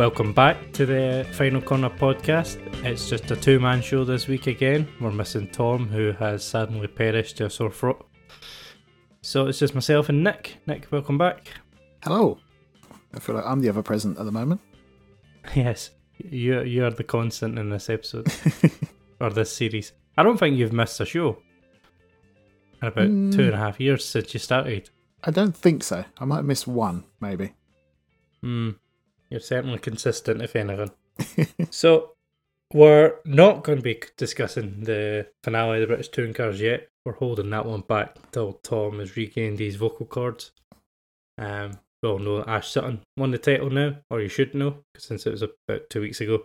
Welcome back to the Final Corner podcast. It's just a two man show this week again. We're missing Tom, who has suddenly perished to a sore throat. So it's just myself and Nick. Nick, welcome back. Hello. I feel like I'm the other present at the moment. Yes, you you are the constant in this episode or this series. I don't think you've missed a show in about Mm. two and a half years since you started. I don't think so. I might have missed one, maybe. Hmm. You're certainly consistent, if anything. so, we're not going to be discussing the finale of the British Touring Cars yet. We're holding that one back till Tom has regained his vocal cords. Um, we all know Ash Sutton won the title now, or you should know, since it was about two weeks ago.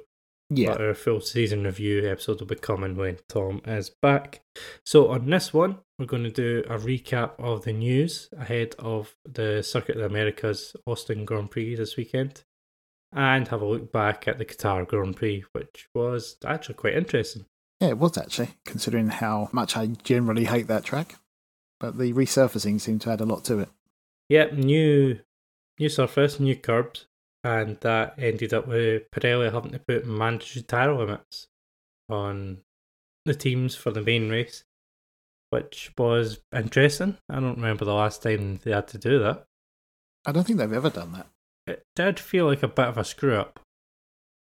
Yeah. But our full season review episode will be coming when Tom is back. So on this one, we're going to do a recap of the news ahead of the Circuit of the Americas Austin Grand Prix this weekend, and have a look back at the Qatar Grand Prix, which was actually quite interesting. Yeah, it was actually, considering how much I generally hate that track. But the resurfacing seemed to add a lot to it. Yep, new new surface, new curbs, and that ended up with Pirelli having to put mandatory tyre limits on the teams for the main race, which was interesting. I don't remember the last time they had to do that. I don't think they've ever done that. It did feel like a bit of a screw up,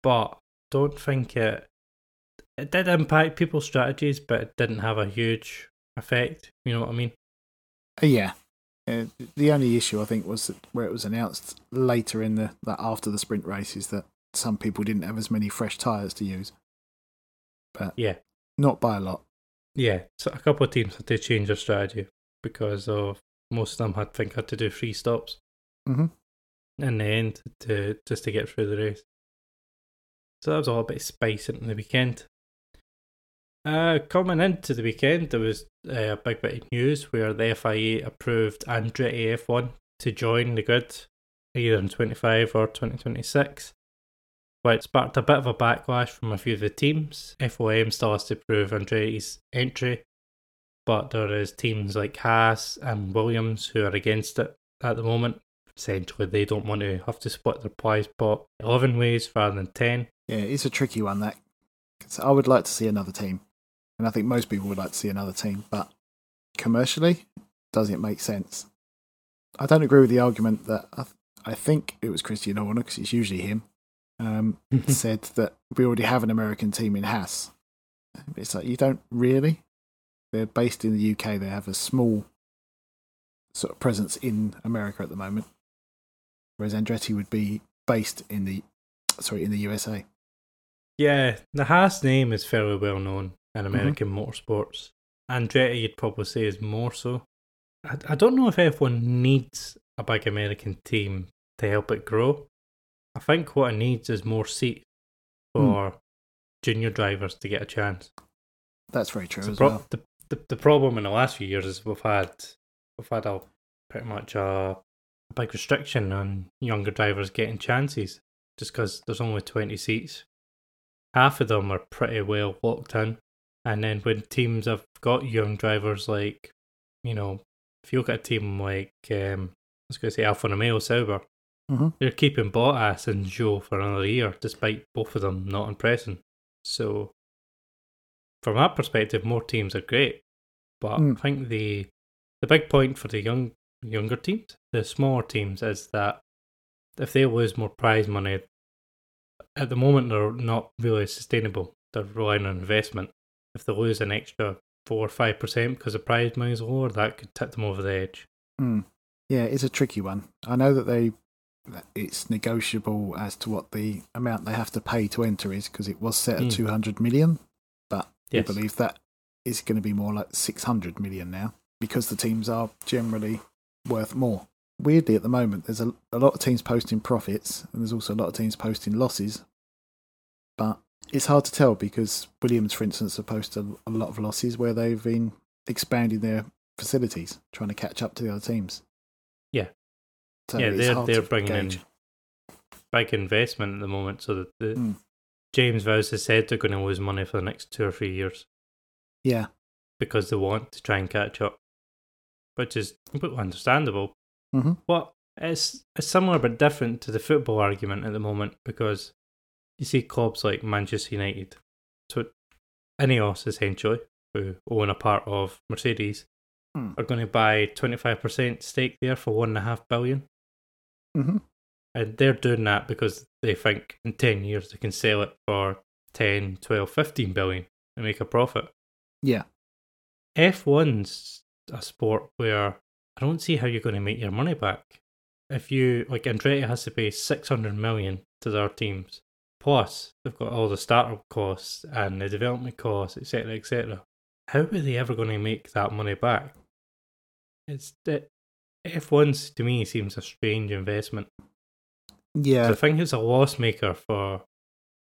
but don't think it. It did impact people's strategies, but it didn't have a huge effect. You know what I mean? Uh, yeah. Uh, the only issue I think was that where it was announced later in the that after the sprint races that some people didn't have as many fresh tyres to use, but Yeah. not by a lot. Yeah, so a couple of teams had to change their strategy because of most of them had think had to do free stops Mhm. In the end to just to get through the race. So that was all a bit of spice into the weekend. Uh, coming into the weekend, there was uh, a big bit of news where the FIA approved Andretti F1 to join the grid either in 25 or 2026 which sparked a bit of a backlash from a few of the teams. FOM still has to prove Andretti's entry, but there is teams like Haas and Williams who are against it at the moment. Essentially, they don't want to have to split their prize pot 11 ways rather than 10. Yeah, it's a tricky one that 'cause I would like to see another team, and I think most people would like to see another team, but commercially, does it make sense? I don't agree with the argument that I, th- I think it was Christian Horner because it's usually him. Um, said that we already have an American team in Haas. It's like you don't really. They're based in the UK. They have a small sort of presence in America at the moment, whereas Andretti would be based in the sorry in the USA. Yeah, the Haas name is fairly well known in mm-hmm. American motorsports. Andretti, you'd probably say, is more so. I, I don't know if F1 needs a big American team to help it grow. I think what it needs is more seats hmm. for junior drivers to get a chance. That's very true as pro- well. the, the the problem in the last few years is we've had we've had a pretty much a, a big restriction on younger drivers getting chances just because there's only twenty seats. Half of them are pretty well locked in, and then when teams have got young drivers like, you know, if you look at a team like um, I was going to say Alfa Romeo Sauber, Mhm. they're keeping Bottas and Zhou for another year, despite both of them not impressing. So, from that perspective, more teams are great. But Mm. I think the the big point for the young younger teams, the smaller teams, is that if they lose more prize money, at the moment they're not really sustainable. They're relying on investment. If they lose an extra four or five percent because the prize money is lower, that could tip them over the edge. Mm. Yeah, it's a tricky one. I know that they it's negotiable as to what the amount they have to pay to enter is because it was set at Mm. 200 million, but Yes. I believe that is going to be more like 600 million now because the teams are generally worth more. Weirdly, at the moment, there's a, a lot of teams posting profits and there's also a lot of teams posting losses, but it's hard to tell because Williams, for instance, have posted a lot of losses where they've been expanding their facilities, trying to catch up to the other teams. Yeah. So yeah, they're they're bringing gauge. in big investment at the moment, so that the Mm. James Vowles has said they're going to lose money for the next two or three years Yeah, because they want to try and catch up, which is completely understandable. Mhm. What It's, it's similar but different to the football argument at the moment because you see clubs like Manchester United, so Ineos essentially, who own a part of Mercedes, Hmm. are going to buy 25% stake there for one and a half billion. Mm-hmm. And they're doing that because they think in 10 years they can sell it for 10, 12, 15 billion and make a profit. Yeah. F1's a sport where I don't see how you're going to make your money back. If you, like, Andretti has to pay 600 million to their teams, plus they've got all the startup costs and the development costs, etc., etc. How are they ever going to make that money back? It's it, F1's to me seems a strange investment. Yeah. I think it's a loss maker for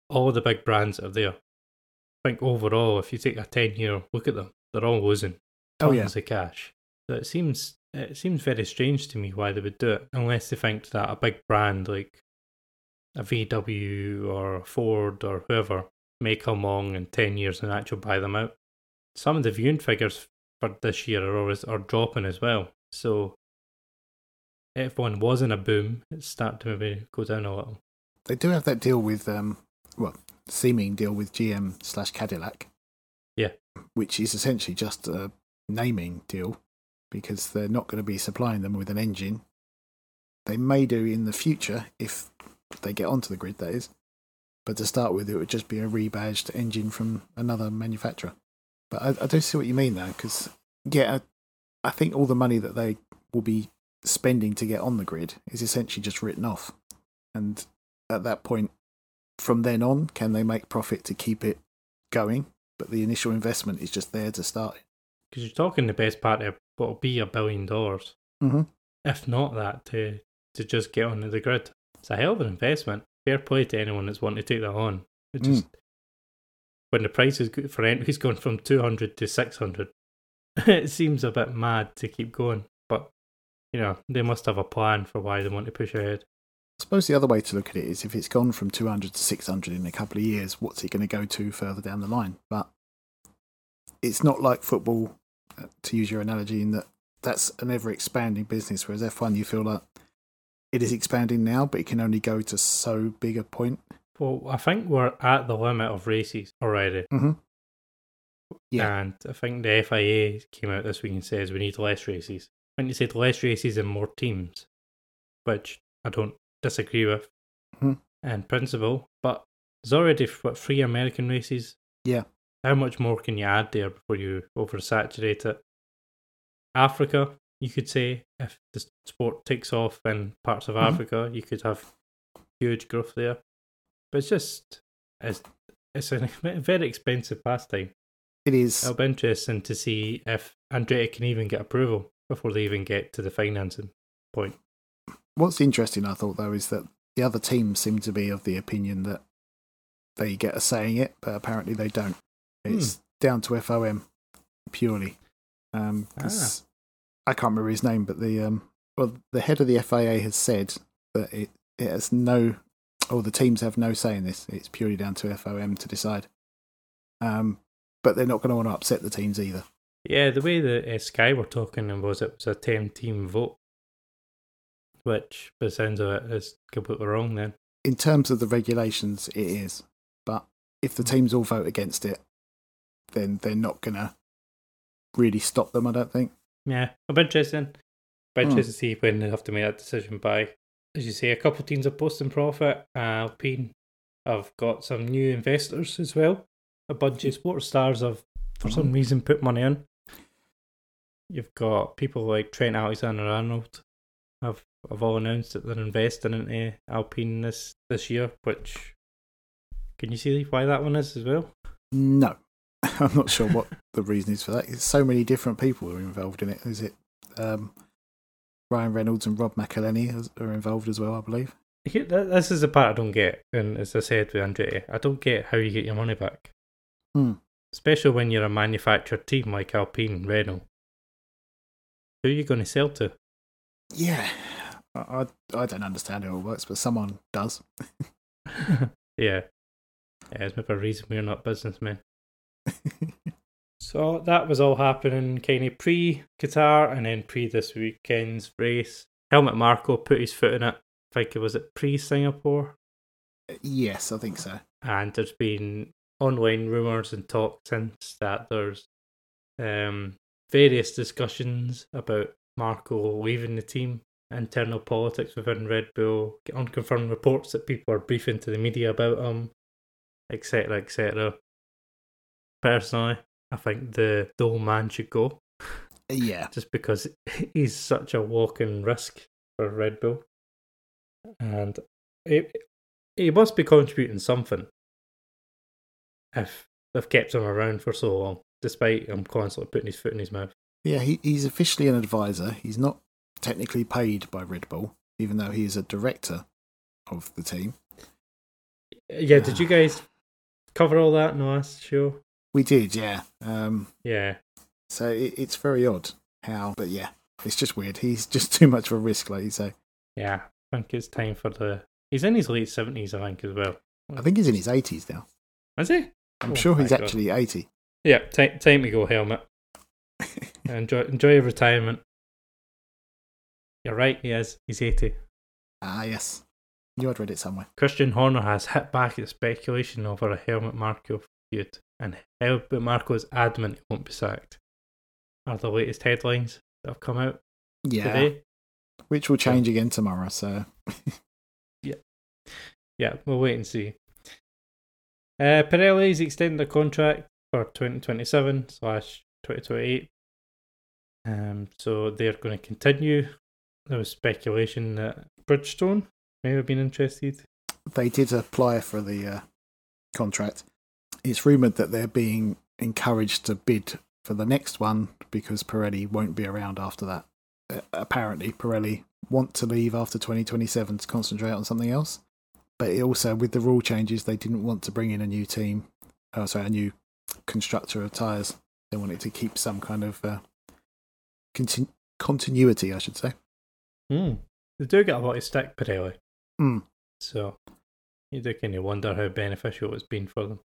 all the big brands that are there. I think overall, if you take a ten year look at them, they're all losing Oh, tons yeah. of cash. So it seems it seems very strange to me why they would do it, unless they think that a big brand like a VW or Ford or whoever may come along in ten years and actually buy them out. Some of the viewing figures for this year are always are dropping as well. So F1 wasn't a boom. It's starting to maybe go down a little. They do have that deal with, um, well, seeming deal with GM slash Cadillac. Yeah. Which is essentially just a naming deal because they're not going to be supplying them with an engine. They may do in the future if they get onto the grid, that is. But to start with, it would just be a rebadged engine from another manufacturer. But I, I do see what you mean, though, because, yeah, I, I think all the money that they will be spending to get on the grid is essentially just written off. And at that point, from then on, can they make profit to keep it going? But the initial investment is just there to start it. Because you're talking the best part of what will be a billion dollars, Mm-hmm. if not that, to to just get onto the grid. It's a hell of an investment. Fair play to anyone that's wanting to take that on. It Mm. just when the price is good for entries going from two hundred to six hundred, it seems a bit mad to keep going. But you know they must have a plan for why they want to push ahead. I suppose the other way to look at it is if it's gone from 200 to 600 in a couple of years, what's it going to go to further down the line? But it's not like football, to use your analogy, in that that's an ever expanding business, whereas F1, you feel like it is expanding now, but it can only go to so big a point. Well, I think we're at the limit of races already. Mm-hmm. Yeah. And I think the FIA came out this week and says we need less races. When you said less races and more teams, which I don't disagree with Mhm. in principle, but there's already what three American races. Yeah. How much more can you add there before you oversaturate it? Africa, you could say, if the sport takes off in parts of Mhm. Africa, you could have huge growth there. But it's just it's it's a very expensive pastime. It is. It'll be interesting to see if Andretti can even get approval before they even get to the financing point. What's interesting, I thought, though, is that the other teams seem to be of the opinion that they get a say in it, but apparently they don't. It's down to FOM purely. Um 'cause I can't remember his name, but the um, well, the head of the FIA has said that it, it has no, or the teams have no say in this. It's purely down to FOM to decide. Um, but they're not going to want to upset the teams either. Yeah, the way that uh, Sky were talking was it was a 10 team vote, which, by the sounds of it, is completely wrong then. In terms of the regulations, it is. But if the teams all vote against it, then they're not going to really stop them, I don't think. Yeah, it'll be interesting. Be Hmm. interesting to see when they have to make that decision by. As you say, a couple of teams are posting profit. Uh, Alpine have got some new investors as well. A bunch of sports stars have, for some Mhm. reason, put money in. You've got people like Trent Alexander Arnold have, have all announced that they're investing into Alpine this, this year, which can you see why that one is as well? No. I'm not sure what the reason is for that. It's so many different people who are involved in it. Is it um, Ryan Reynolds and Rob McElhenney are involved as well, I believe? Th- This is the part I don't get, and as I said with Andretti, I don't get how you get your money back. Hmm. Especially when you're a manufactured team like Alpine and Renault. Who are you going to sell to? Yeah. I, I, I don't understand how it works, but someone does. yeah. Yeah, it's maybe a reason we're not businessmen. So that was all happening kind of pre Qatar and then pre this weekend's race. Helmut Marko put his foot in it. I think it was it pre Singapore, Yes, I think so. and there's been online rumours and talk since that there's um, various discussions about Marko leaving the team, internal politics within Red Bull, unconfirmed reports that people are briefing to the media about him, etc., etc. Personally, I think the the old man should go Yeah, just because he's such a walking risk for Red Bull, and he, he must be contributing something if they've kept him around for so long, despite him constantly putting his foot in his mouth. yeah. He, he's officially an advisor. He's not technically paid by Red Bull, even though he is a director of the team. Yeah, did you guys cover all that in the last show? We did, yeah. Um, Yeah, so it, it's very odd how, but yeah, it's just weird. He's just too much of a risk, like you say. yeah. I think it's time for the. He's in his late seventies, I think, as well. I think he's in his 80s now. Is he? I'm Oh, sure he's God. actually 80. Yeah, time time to go, Helmut. enjoy enjoy your retirement. You're right. He is. He's eighty. Ah, yes. You had read it somewhere. Christian Horner has hit back at speculation over a Helmut Marko feud, and Marko is adamant he won't be sacked. Are the latest headlines that have come out Yeah. today? Which will change again tomorrow, so. Yeah, Yeah, we'll wait and see. Uh, Pirelli's extended the contract for 2027 slash 2028. Um, so they're going to continue. There was speculation that Bridgestone may have been interested. they did apply for the uh, contract. It's rumoured that they're being encouraged to bid for the next one because Pirelli won't be around after that. Uh, apparently, Pirelli want to leave after 2027 to concentrate on something else. But it also, with the rule changes, they didn't want to bring in a new team, oh, sorry, a new constructor of tyres. They wanted to keep some kind of uh, contin- continuity, I should say. Hmm. They do get a lot of stick, Pirelli. Hmm. So you do kind of wonder how beneficial it's been for them.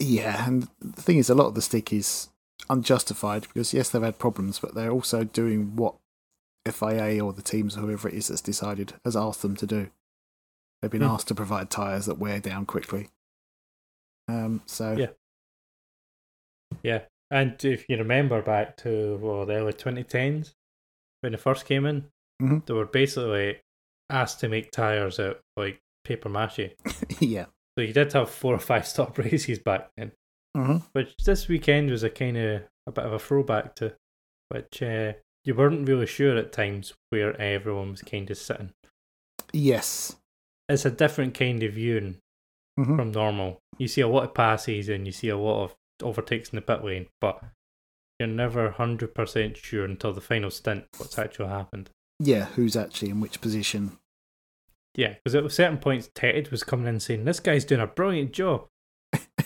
Yeah, and the thing is, a lot of the stick is unjustified because yes, they've had problems, but they're also doing what FIA or the teams or whoever it is that's decided has asked them to do. They've been Hmm. asked to provide tyres that wear down quickly. Um, so Yeah. Yeah. And if you remember back to well, the early 2010s, when they first came in, Mhm. they were basically asked to make tyres out of, like paper mache. yeah, So you did have four or five stop races back then, hmm which this weekend was a kind of a bit of a throwback to, which uh, you weren't really sure at times where everyone was kind of sitting. yes, It's a different kind of viewing hmm from normal. You see a lot of passes and you see a lot of overtakes in the pit lane, but you're never hundred percent sure until the final stint what's actually happened. yeah. Who's actually in which position? Yeah, because at certain points Ted was coming in saying this guy's doing a brilliant job,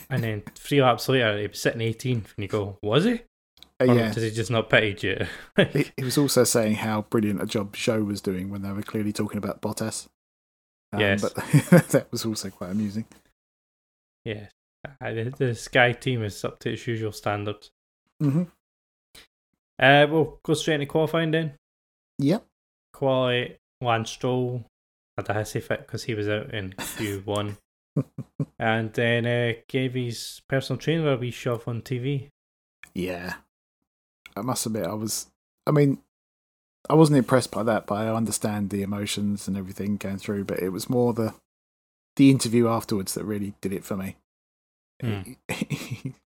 and then three laps later he was sitting 18th, and you go, was he? Uh, Or yeah, does he just not pitted yet? he, he was also saying how brilliant a job Zhou was doing when they were clearly talking about Bottas. Um, Yes. but that was also quite amusing. yes, Uh, the, the Sky team is up to its usual standards. hmm Uh, we'll go straight into qualifying then. Yep. Quali Lance Stroll had a hissy fit because he was out in Q1. and then uh, gave his personal trainer a wee shove on TV. Yeah. I must admit, I was. I mean, I wasn't impressed by that, but I understand the emotions and everything going through. But it was more the the interview afterwards that really did it for me. Hmm.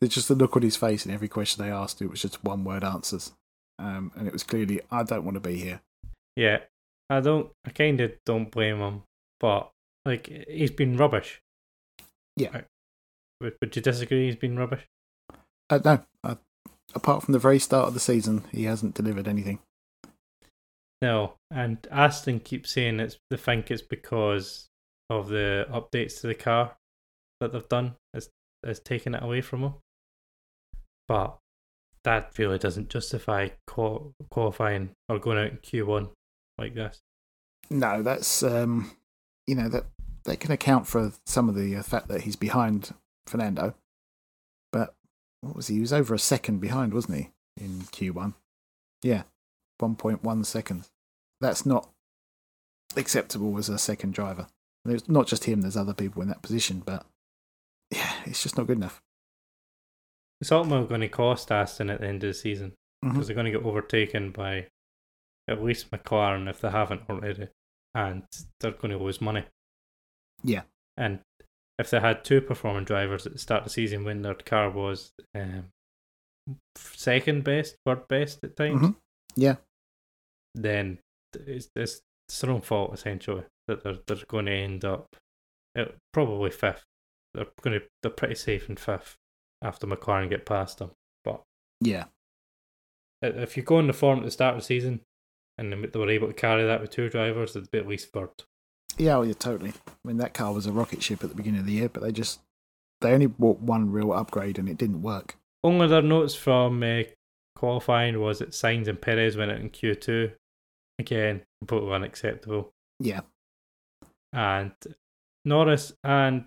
It's just the look on his face in every question they asked. It was just one word answers, um, and it was clearly, "I don't want to be here." Yeah, I don't, I kind of don't blame him, but like he's been rubbish. Yeah. Would, would you disagree? He's been rubbish. Uh, no, uh, apart from the very start of the season, he hasn't delivered anything. No, and Aston keeps saying it's they think it's because of the updates to the car that they've done. It's it's taken it away from him. But that really doesn't justify qual- qualifying or going out in Q one like this. No, that's um, you know that that can account for some of the uh, fact that he's behind Fernando. But what was he? He was over a second behind, wasn't he, in Q1? Yeah. 1.1 seconds. That's not acceptable as a second driver. It's not just him, there's other people in that position, but yeah, it's just not good enough. It's ultimately going to cost Aston at the end of the season because Mhm. they're going to get overtaken by at least McLaren if they haven't already, and they're going to lose money. Yeah. And if they had two performing drivers at the start of the season when their car was um, second best, third best at times, Mhm. Yeah. then it's, it's, it's their own fault essentially that they're they're going to end up at probably fifth. They're going to they're pretty safe in fifth after McLaren get past them. But Yeah. if you go in the form at the start of the season and they were able to carry that with two drivers, it'd be at least third. Yeah, oh, yeah, totally. I mean, that car was a rocket ship at the beginning of the year, but they just they only bought one real upgrade and it didn't work. Only other notes from uh, qualifying was that Sainz and Perez went out in Q2. Again, completely unacceptable. Yeah, And Norris and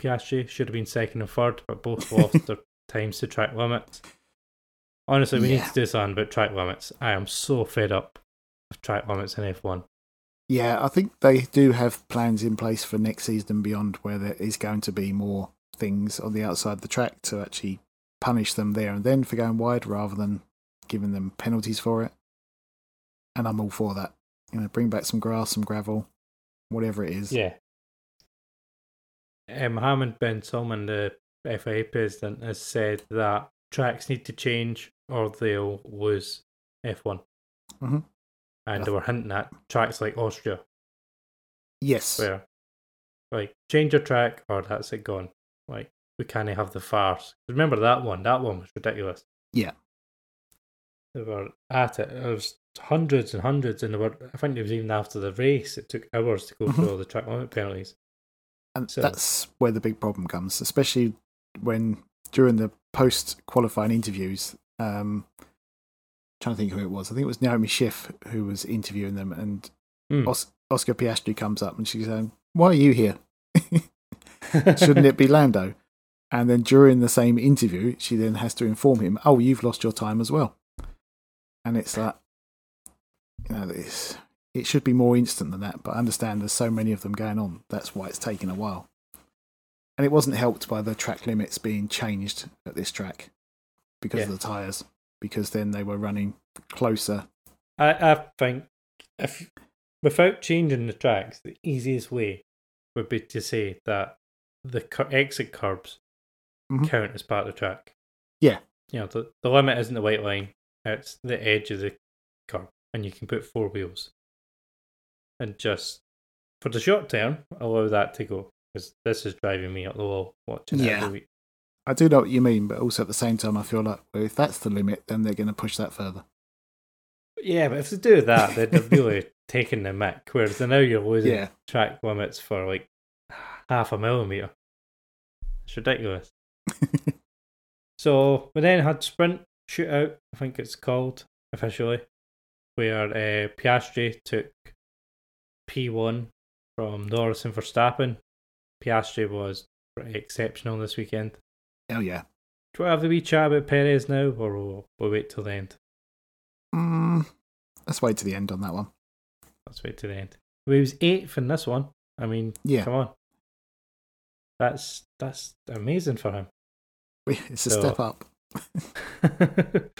Piastri should have been second and third, but both lost their times to track limits. Honestly, we need to do something about track limits. I am so fed up of track limits in F1. yeah. I think they do have plans in place for next season and beyond, where there is going to be more things on the outside of the track to actually punish them there and then for going wide, rather than giving them penalties for it. And I'm all for that. You know, bring back some grass, some gravel, whatever it is. Yeah. Mohammed Ben Sulayem, the FIA president, has said that tracks need to change or they'll lose F1. Mhm. And they were hinting at tracks like Austria, Yes. where, like, change your track or that's it gone. Like, we can't have the farce. Remember that one? That one was ridiculous. Yeah. They were at it. There was hundreds and hundreds, and there were, I think it was even after the race, it took hours to go Mhm. through all the track limit penalties. And So- that's where the big problem comes, especially when during the post qualifying interviews, um, trying to think who it was. I think it was Naomi Schiff who was interviewing them, and Hmm. Os- Oscar Piastri comes up and she's saying, "Why are you here? Shouldn't it be Lando?" And then during the same interview, she then has to inform him, "Oh, you've lost your time as well." And it's like, you know, it's, it should be more instant than that. But I understand there's so many of them going on. That's why it's taken a while. And it wasn't helped by the track limits being changed at this track because Yeah. of the tyres. Because then they were running closer. I, I think if without changing the tracks, the easiest way would be to say that the exit curbs Mhm. count as part of the track. Yeah. You know, the, the limit isn't the white line, it's the edge of the curb, and you can put four wheels. And just for the short term, allow that to go. Because this is driving me up the wall watching Yeah. every week. I do know what you mean, but also at the same time, I feel like well, if that's the limit, then they're going to push that further. Yeah, but if they do that, then they're really taking the mick. Whereas now you're losing Yeah. track limits for like half a millimeter. It's ridiculous. So we then had sprint shootout, I think it's called officially, where uh, Piastri took P1 from Norris and Verstappen. Piastri was pretty exceptional this weekend. Oh yeah. Do we have a wee chat about Perez now, or we'll, we wait till the end? Mm, let's wait to the end on that one. Let's wait to the end. Well, he was eighth in this one. I mean, Yeah. come on. That's that's amazing for him. It's a So- step up.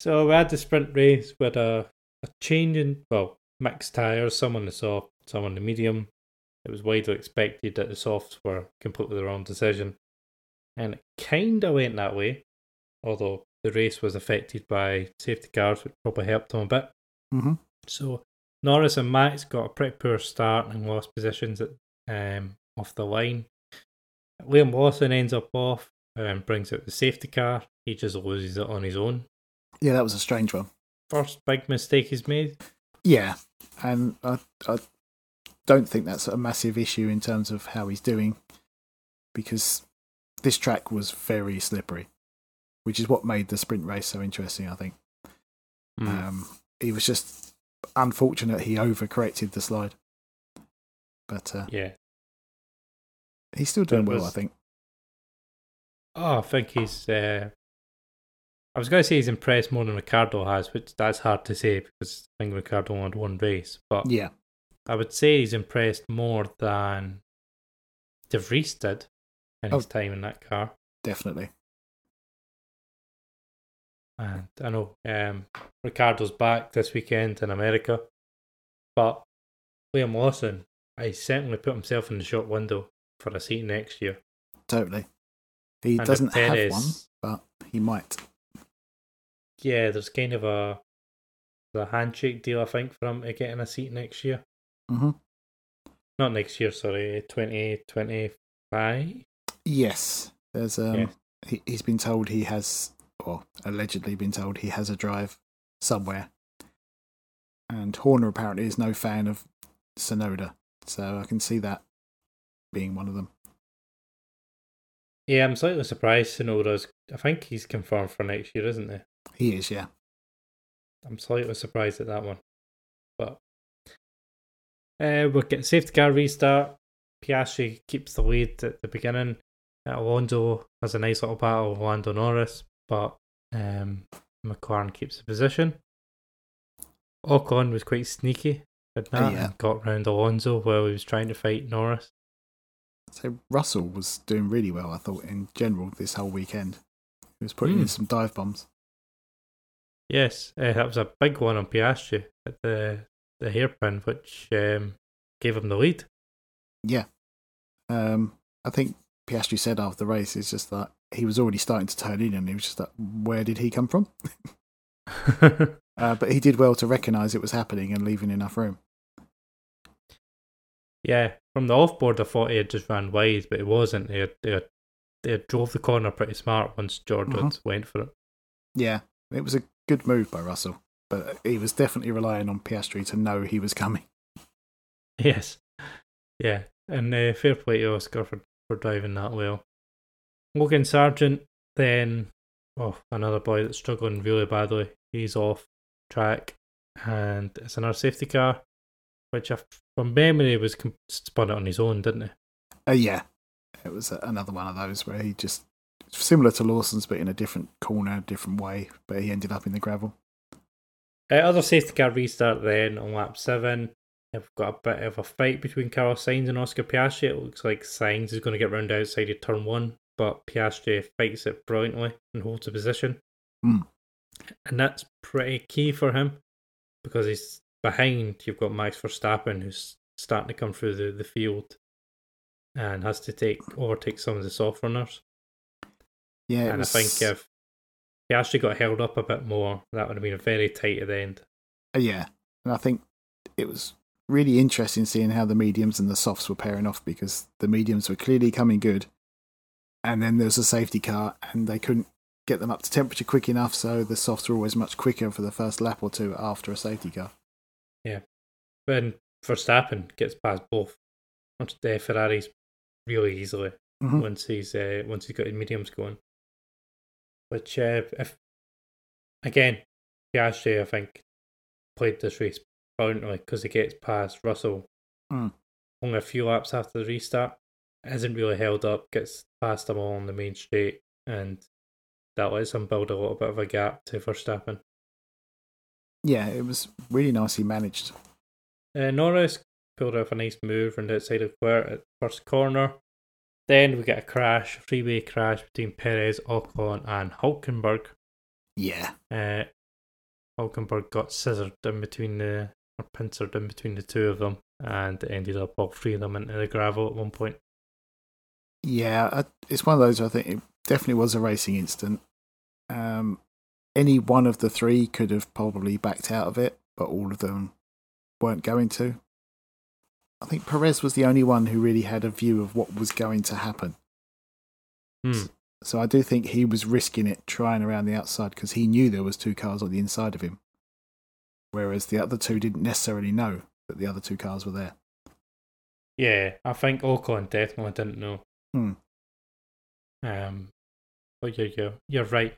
so we had the sprint race with a, a change in well mixed tires, some on the soft, some on the medium. It was widely expected that the softs were completely the wrong decision, and it kind of went that way. Although the race was affected by safety cars, which probably helped him a bit. hmm So Norris and Max got a pretty poor start and lost positions at, um, off the line. Liam Lawson ends up off and brings out the safety car. He just loses it on his own. Yeah, that was a strange one. First big mistake he's made. Yeah, and I, I don't think that's a massive issue in terms of how he's doing, because this track was very slippery, which is what made the sprint race so interesting. I think Hmm. um, he was just unfortunate he overcorrected the slide, but uh, yeah. he's still doing That well. I think. Oh, I think he's uh, I was going to say he's impressed more than Ricciardo has, which that's hard to say because I think Ricciardo won one race. But Yeah, I would say he's impressed more than De Vries did his Oh. time in that car. definitely. And I know um, Ricciardo's back this weekend in America, but Liam Lawson, I certainly put himself in the shop window for a seat next year. Totally. He And doesn't have one, but he might. Yeah, there's kind of a the handshake deal I think for him to get in a seat next year. hmm Not next year, sorry, twenty twenty five. Yes, there's um. He, he's been told he has, or allegedly been told he has a drive somewhere. And Horner apparently is no fan of Tsunoda, so I can see that being one of them. Yeah, I'm slightly surprised Tsunoda's. I think he's confirmed for next year, isn't he? He is, yeah. I'm slightly surprised at that one. But uh, we're getting safety car restart. Piastri keeps the lead at the beginning. Alonso has a nice little battle with Lando Norris, but um, McLaren keeps the position. Ocon was quite sneaky at that yeah. and got round Alonso while he was trying to fight Norris. So Russell was doing really well, I thought, in general this whole weekend. He was putting in Hmm. some dive bombs. Yes, uh, that was a big one on Piastri at the the hairpin, which um, gave him the lead. Yeah. Um, I think Piastri said after the race, it's just that he was already starting to turn in and he was just like, where did he come from? Uh, but he did well to recognise it was happening and leaving enough room. Yeah, from the offboard, I thought he had just ran wide, but it wasn't. They had, they had, they had drove the corner pretty smart once George Mhm. Woods went for it. Yeah, it was a good move by Russell, but he was definitely relying on Piastri to know he was coming. Yes, yeah, and uh, fair play to Oscar for, for driving that well. Logan Sargent, then, oh, another boy that's struggling really badly. He's off track, and it's another safety car, which I, from memory was com- spun it on his own, didn't he? Uh, yeah, it was another one of those where he just similar to Lawson's, but in a different corner, different way. But he ended up in the gravel. Uh, other safety car restart then on lap seven. We've got a bit of a fight between Carlos Sainz and Oscar Piastri. It looks like Sainz is going to get round outside of turn one, but Piastri fights it brilliantly and holds a position. Hmm. And that's pretty key for him because he's behind. You've got Max Verstappen who's starting to come through the, the field and has to take overtake some of the soft runners. Yeah, and was, I think if Piastri got held up a bit more, that would have been very tight at the end. uh, yeah, and I think it was really interesting seeing how the mediums and the softs were pairing off because the mediums were clearly coming good, and then there was a safety car and they couldn't get them up to temperature quick enough, so the softs were always much quicker for the first lap or two after a safety car. Yeah. When Verstappen gets past both once the Ferraris really easily Mhm. once he's uh, once he's got his mediums going. Which uh, if again, Piastri I think played this race brilliantly because he gets past Russell Mm. only a few laps after the restart, isn't really held up, gets past them all on the main straight, and that lets him build a little bit of a gap to Verstappen. Yeah, it was really nicely managed. Uh, Norris pulled off a nice move from the outside of Quirt at first corner. Then we get a crash, a freeway crash between Perez, Ocon, and Hulkenberg. Yeah, Uh, Hulkenberg got scissored in between the, or pincered in between the two of them, and it ended up all three of them into the gravel at one point. Yeah, I, it's one of those. I think it definitely was a racing incident. Um, any one of the three could have probably backed out of it, but all of them weren't going to. I think Perez was the only one who really had a view of what was going to happen. Hmm. So I do think he was risking it, trying around the outside because he knew there was two cars on the inside of him, whereas the other two didn't necessarily know that the other two cars were there. Yeah, I think Ocon definitely didn't know. Hmm. Um, but you're, you're, you're right.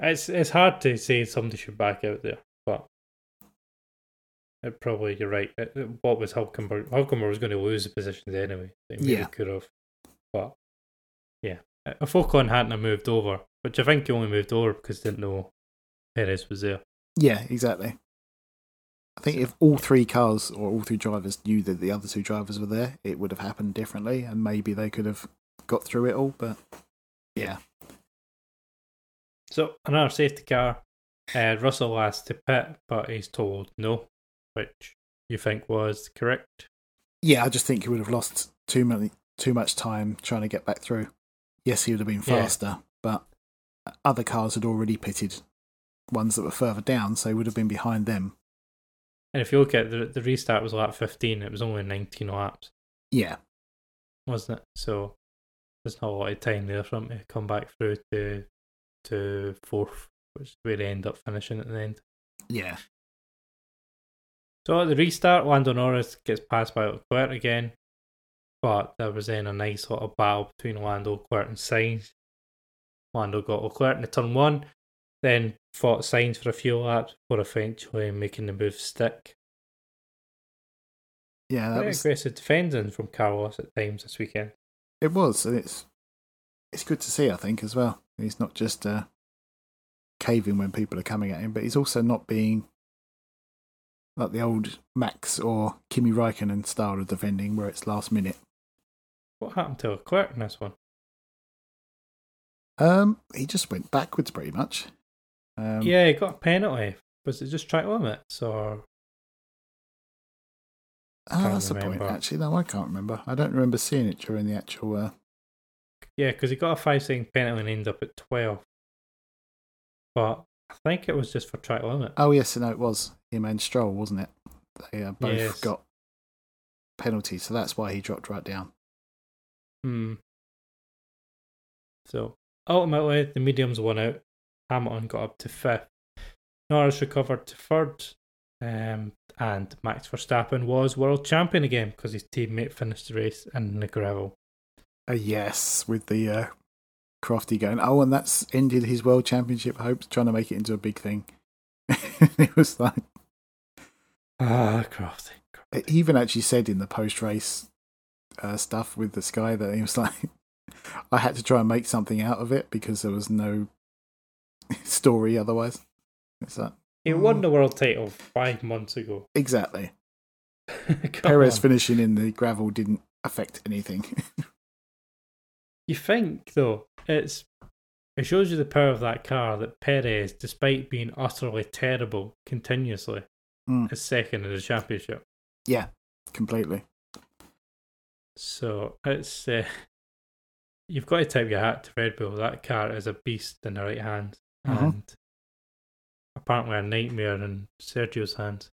It's it's hard to say somebody should back out there, but it probably you're right. It- it- what was Hulkenberg? Hulkenberg was going to lose the positions anyway. Maybe Yeah. could have, but yeah, if Ocon hadn't have moved over, which I think he only moved over because he didn't know Perez was there. Yeah, exactly. I think if all three cars or all three drivers knew that the other two drivers were there, it would have happened differently, and maybe they could have got through it all. But yeah, So another safety car. Uh, Russell asked to pit, but he's told no, which you think was correct. yeah, I just think he would have lost too many, too much time trying to get back through. Yes, he would have been Yeah. faster, but other cars had already pitted, ones that were further down, so he would have been behind them. And if you look at the the restart was lap fifteen, it was only nineteen laps, Yeah, wasn't it? So there's not a lot of time there for him to come back through to to fourth, which is where they end up finishing at the end. yeah, So at the restart, Lando Norris gets passed by Leclerc again, but there was then a nice little battle between Lando, Leclerc, and Sainz. Lando got Leclerc in the turn one, then fought Sainz for a few laps before eventually making the move stick. yeah. That Very was aggressive defending from Carlos at times this weekend. it. Was and it's it's good to see. I think as well. He's not just uh, caving when people are coming at him, but he's also not being like the old Max or Kimi Raikkonen style of defending, where it's last minute. What happened to a Leclerc in this one? Um, he just went backwards pretty much. Um, yeah, he got a penalty. Was it just track limits or ah, that's the point. remember. Actually, no, I can't remember. I don't remember seeing it during the actual. Uh, Yeah, because he got a five second penalty and ended up at 12. But I think it was just for track limit. oh yes, no, it was him and Stroll, wasn't it? They uh, both Yes. got penalties, so that's why he dropped right down. Hmm. So ultimately, the mediums won out. Hamilton got up to fifth. Norris recovered to third. Um, and Max Verstappen was world champion again because his teammate finished the race in the gravel. Uh, yes, with the uh, Crofty going, oh, and that's ended his world championship hopes, trying to make it into a big thing. it was like Ah, Crofty. he even actually said in the post race uh, stuff with the Sky that he was like, I had to try and make something out of it because there was no story otherwise. It's like He won the world title five months ago. exactly. Perez on. finishing in the gravel didn't affect anything. You think though, it's it shows you the power of that car that Perez, despite being utterly terrible continuously, Mm. is second in the championship. yeah, completely. So it's uh, you've got to tip your hat to Red Bull. That car is a beast in the right hands, Mhm. and apparently a nightmare in Sergio's hands.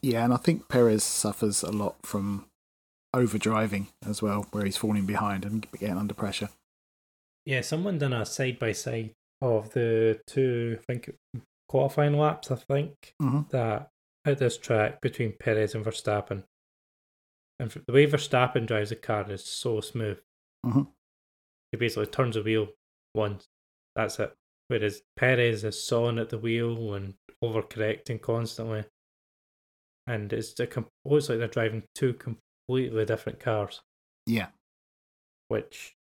Yeah, and I think Perez suffers a lot from overdriving as well, where he's falling behind and getting under pressure. Yeah, someone done a side by side of the two, I think qualifying laps. I think Mhm. that at this track between Perez and Verstappen, and the way Verstappen drives the car is so smooth. Mhm. He basically turns the wheel once. That's it. Whereas Perez is sawing at the wheel and overcorrecting constantly, and it's a com- looks like they're driving two completely different cars. Yeah, which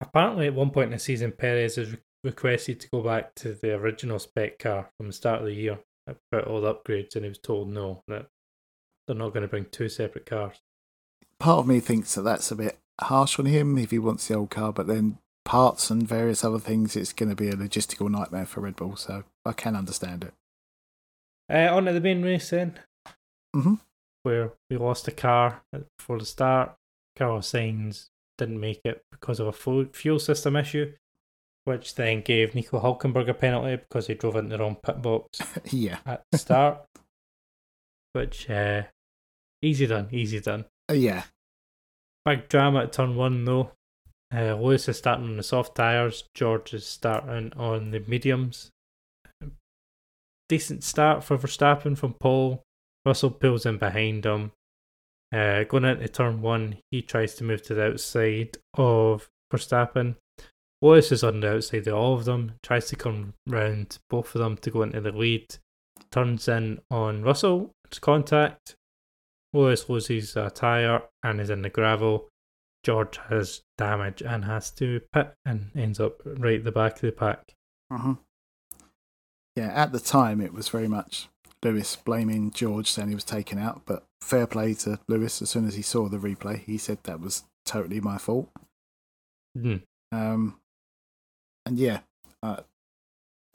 apparently at one point in the season Perez has re- requested to go back to the original spec car from the start of the year about all the upgrades and he was told no that they're not going to bring two separate cars. Part of me thinks that that's a bit harsh on him if he wants the old car, but then parts and various other things, it's going to be a logistical nightmare for Red Bull. So I can understand it. uh, on to the main race then Mhm. where we lost a car before the start Carlos Sainz didn't make it because of a fuel system issue which then gave Nico Hulkenberg a penalty because he drove into the wrong pit box yeah, at the start. which uh, easy done, easy done. Uh, yeah, Big drama at turn one though. Uh, Lewis is starting on the soft tires. George is starting on the mediums. Decent start for Verstappen from pole. Russell pulls in behind him. Uh, going into turn one, he tries to move to the outside of Verstappen. Lewis is on the outside of all of them, tries to come round both of them to go into the lead. Turns in on Russell, it's contact. Lewis loses a tyre and is in the gravel. George has damage and has to pit and ends up right at the back of the pack. Mm-hmm. Yeah, at the time it was very much Lewis blaming George, saying he was taken out. But fair play to Lewis. As soon as he saw the replay, he said that was totally my fault. Mm. Um, and yeah, uh,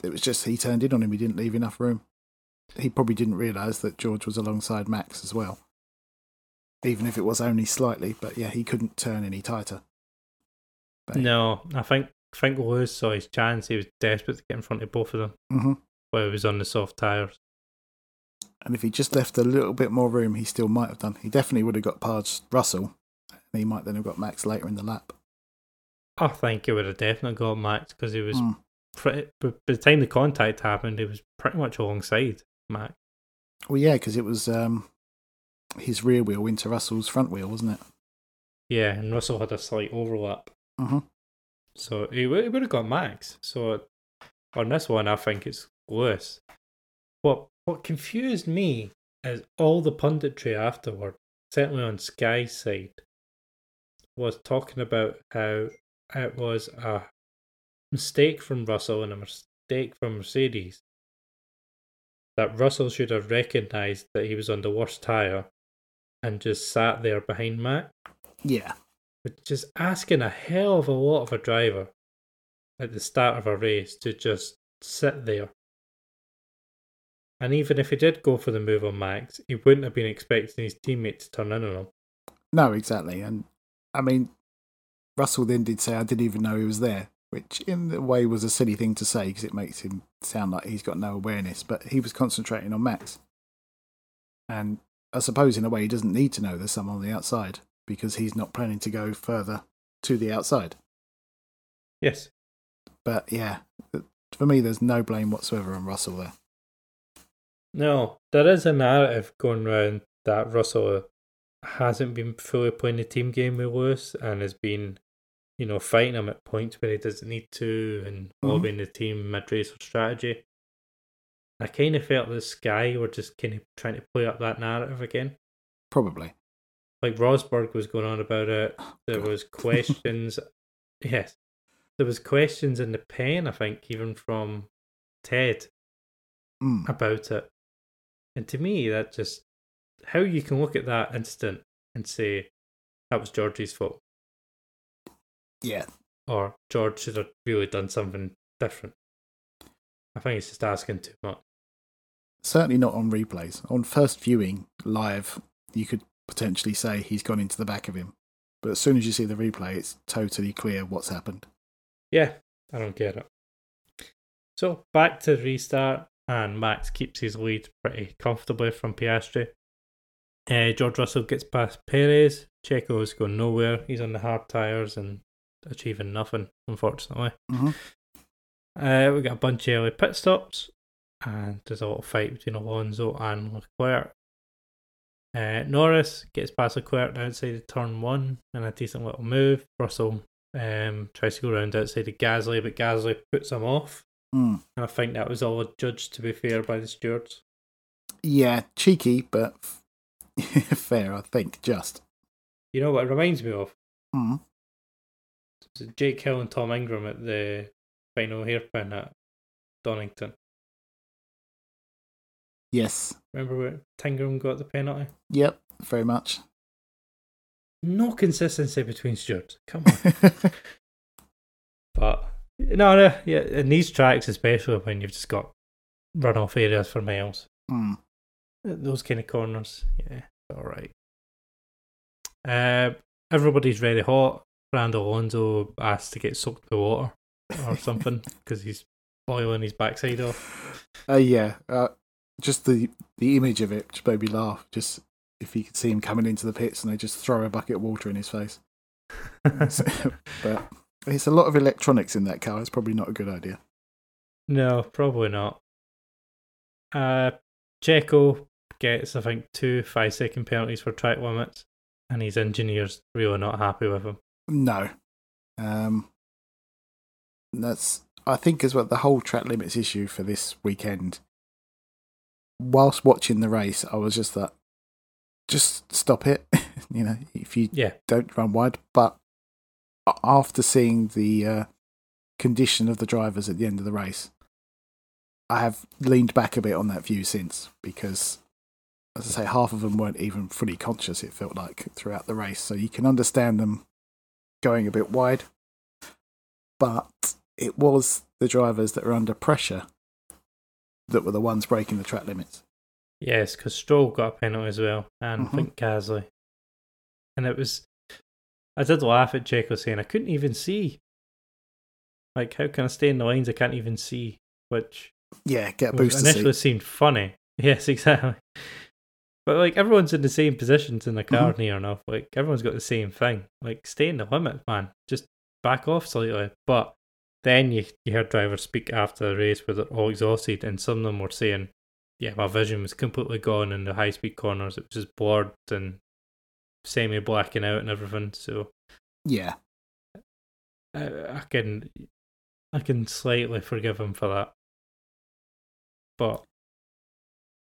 it was just he turned in on him. He didn't leave enough room. He probably didn't realise that George was alongside Max as well, even if it was only slightly. But yeah, he couldn't turn any tighter. But, No, I think think Lewis saw his chance. He was desperate to get in front of both of them hmm while he was on the soft tires. And if he just left a little bit more room, he still might have done. He definitely would have got past Russell, and he might then have got Max later in the lap. I think he would have definitely got Max because he was Mm. pretty. By the time the contact happened, he was pretty much alongside Max. Well, yeah, because it was um, his rear wheel into Russell's front wheel, wasn't it? Yeah, and Russell had a slight overlap. hmm So he would, he would have got Max. So on this one, I think it's Lewis. What what confused me is all the punditry afterward, certainly on Sky's side, was talking about how it was a mistake from Russell and a mistake from Mercedes. That Russell should have recognised that he was on the worst tyre and just sat there behind Max Yeah. which is asking a hell of a lot of a driver at the start of a race to just sit there. And even if he did go for the move on Max, he wouldn't have been expecting his teammate to turn in on him. No, exactly. And I mean, Russell then did say, I didn't even know he was there, which in a way was a silly thing to say because it makes him sound like he's got no awareness, but he was concentrating on Max. And I suppose in a way he doesn't need to know there's someone on the outside because he's not planning to go further to the outside. Yes. But yeah, for me, there's no blame whatsoever on Russell there. No, there is a narrative going around that Russell hasn't been fully playing the team game with Lewis and has been, you know, fighting him at points where he doesn't need to and Mhm. lobbying the team mid race strategy. I kind of felt the Sky were just kind of trying to play up that narrative again. Probably. like Rosberg was going on about it. There God. was questions. yes, there was questions in the pen. I think even from Ted Mm. about it, and to me, that just how you can look at that instant and say that was Georgie's fault, Yeah. or George should have really done something different. I think it's just asking too much. Certainly not on replays. On first viewing live, you could potentially say he's gone into the back of him. But as soon as you see the replay, it's totally clear what's happened. Yeah, I don't get it. So back to the restart, and Max keeps his lead pretty comfortably from Piastri. Uh, George Russell gets past Perez. Checo's going nowhere. He's on the hard tyres and achieving nothing, unfortunately. Mhm. Uh, we got a bunch of early pit stops, and there's a little fight between Alonso and Leclerc. Uh, Norris gets past Leclerc outside of turn one in a decent little move. Russell um, tries to go around outside of Gasly, but Gasly puts him off. Mm. And I think that was all adjudged, to be fair, by the stewards. Yeah, cheeky, but fair, I think, just. You know what it reminds me of? Mm. Jake Hill and Tom Ingram at the final hairpin at Donington. Yes. Remember where Tingram got the penalty? Yep, very much. No consistency between stewards. Come on. but no, no, yeah, in these tracks, especially when you've just got runoff areas for miles, Mm. those kind of corners, yeah, all right. Uh, everybody's very hot. Fernando Alonso asked to get soaked with water or something because he's boiling his backside off. Uh, yeah, uh, just the the image of it just made me laugh. Just if you could see him coming into the pits and they just throw a bucket of water in his face. but it's a lot of electronics in that car. It's probably not a good idea. no, probably not. Uh, Checo gets, I think, two five second penalties for track limits, and his engineers really not happy with him. No. Um, that's I think as well the whole track limits issue for this weekend. Whilst watching the race, I was just that, just stop it. you know, if you Yeah, don't run wide. But after seeing the uh, condition of the drivers at the end of the race, I have leaned back a bit on that view since because, as I say, half of them weren't even fully conscious. It felt like throughout the race, so you can understand them going a bit wide. But it was the drivers that were under pressure that were the ones breaking the track limits. Yes, because Stroll got a penalty as well, and Mhm. I think Gasly. And it was, I did laugh at Checo saying, I couldn't even see. Like, how can I stay in the lines? I can't even see. Which Yeah, get a initially seat. seemed funny. Yes, exactly. But like everyone's in the same positions in the car Mhm. near enough. Like everyone's got the same thing. Like stay in the limit, man. Just back off slightly. But then you you heard drivers speak after the race where they're all exhausted, and some of them were saying, "Yeah, my vision was completely gone in the high speed corners. It was just blurred and semi blacking out and everything." So Yeah, I, I can I can slightly forgive him for that, but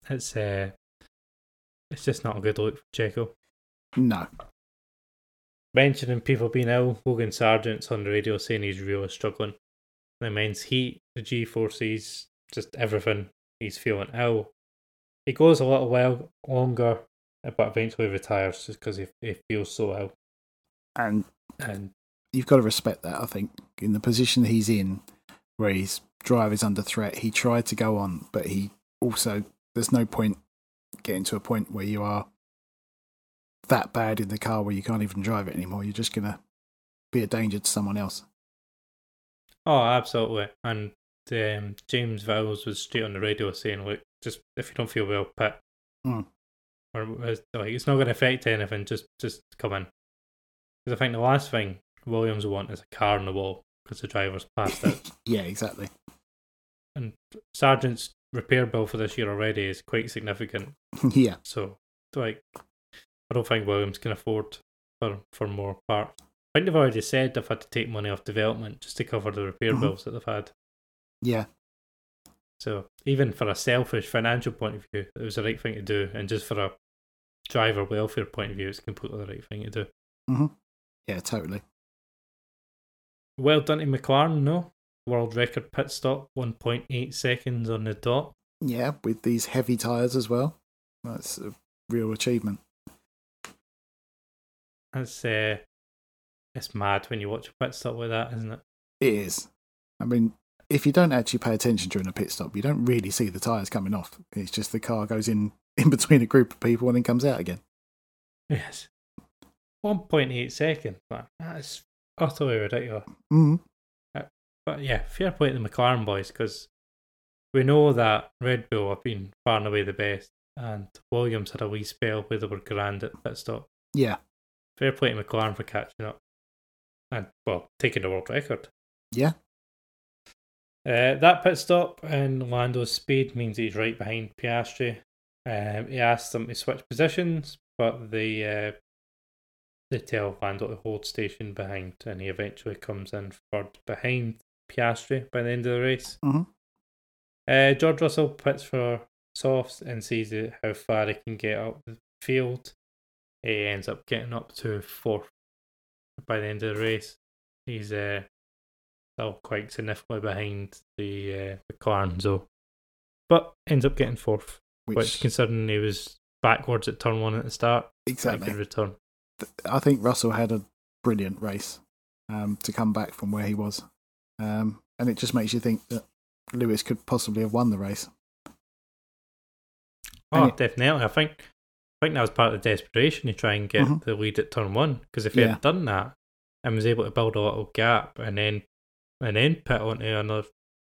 it's uh, it's just not a good look for Checo. no, Mentioning people being ill, Logan Sargent's on the radio saying he's really struggling. The immense heat, the G forces, just everything. He's feeling ill. He goes a little while longer, but eventually retires just because he, he feels so ill. and And you've got to respect that. I think in the position he's in, where his drive is under threat, he tried to go on, but he also there's no point getting to a point where you are that bad in the car where you can't even drive it anymore. You're just gonna be a danger to someone else. Oh, absolutely. And um, James Vowles was straight on the radio saying, "Look, just if you don't feel well, pit." Mm. Or it's- like it's not going to affect anything. Just just come in. Because I think the last thing Williams will want is a car on the wall because the driver's passed it. yeah, exactly. and Sargent's repair bill for this year already is quite significant. yeah, So, like, I don't think Williams can afford for for more parts. I think they've already said they've had to take money off development just to cover the repair Mhm. bills that they've had. yeah, So even for a selfish financial point of view, it was the right thing to do, and just for a driver welfare point of view, it's completely the right thing to do. yeah, totally. Well done to McLaren, no world record pit stop, one point eight seconds on the dot. Yeah, with these heavy tires as well. That's a real achievement. That's uh, it's mad when you watch a pit stop like that, isn't it? It is. I mean, if you don't actually pay attention during a pit stop, you don't really see the tyres coming off. It's just the car goes in in between a group of people and then comes out again. Yes. 1.8 seconds. That's utterly ridiculous. Mm. But yeah, fair play to the McLaren boys because we know that Red Bull have been far and away the best, and Williams had a wee spell where they were grand at pit stop. Yeah, Fair play to McLaren for catching up and, well, taking the world record. yeah, Uh, that pit stop and Lando's speed means he's right behind Piastri. Um, he asked them to switch positions, but they uh, they tell Lando to hold station behind, and he eventually comes in third behind Piastri by the end of the race. Mhm. Uh, George Russell pits for softs and sees how far he can get up the field. He ends up getting up to fourth by the end of the race. He's uh, still quite significantly behind the uh, McLaren, so but ends up getting fourth, which, which, considering he was backwards at turn one at the start, exactly. return. I think Russell had a brilliant race um, to come back from where he was, um, and it just makes you think that Lewis could possibly have won the race. Oh, it- definitely. I think I think that was part of the desperation to try and get Mhm. the lead at turn one. Because if he Yeah. had done that and was able to build a little gap and then and then pit onto another,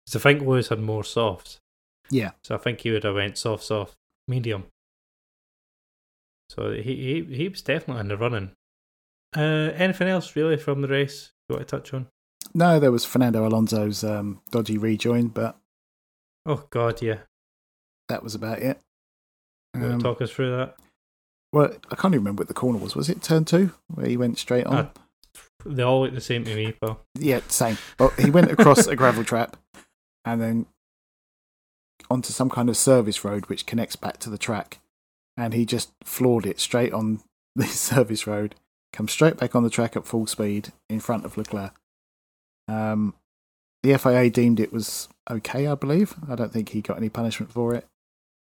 because I think Lewis had more softs, Yeah, so I think he would have went soft, soft, medium. So he he he was definitely in the running. Uh, anything else really from the race you want to touch on? no, there was Fernando Alonso's um, dodgy rejoin, but Oh God, yeah. that was about it. Um, talk us through that? Well, I can't even remember what the corner was. Was it turn two where he went straight on? Ah. They all look the same to me, pal. Yeah, same. Well, he went across a gravel trap and then onto some kind of service road which connects back to the track. And he just floored it straight on the service road comes straight back on the track at full speed in front of Leclerc. Um, the FIA deemed it was okay, I believe. I don't think he got any punishment for it,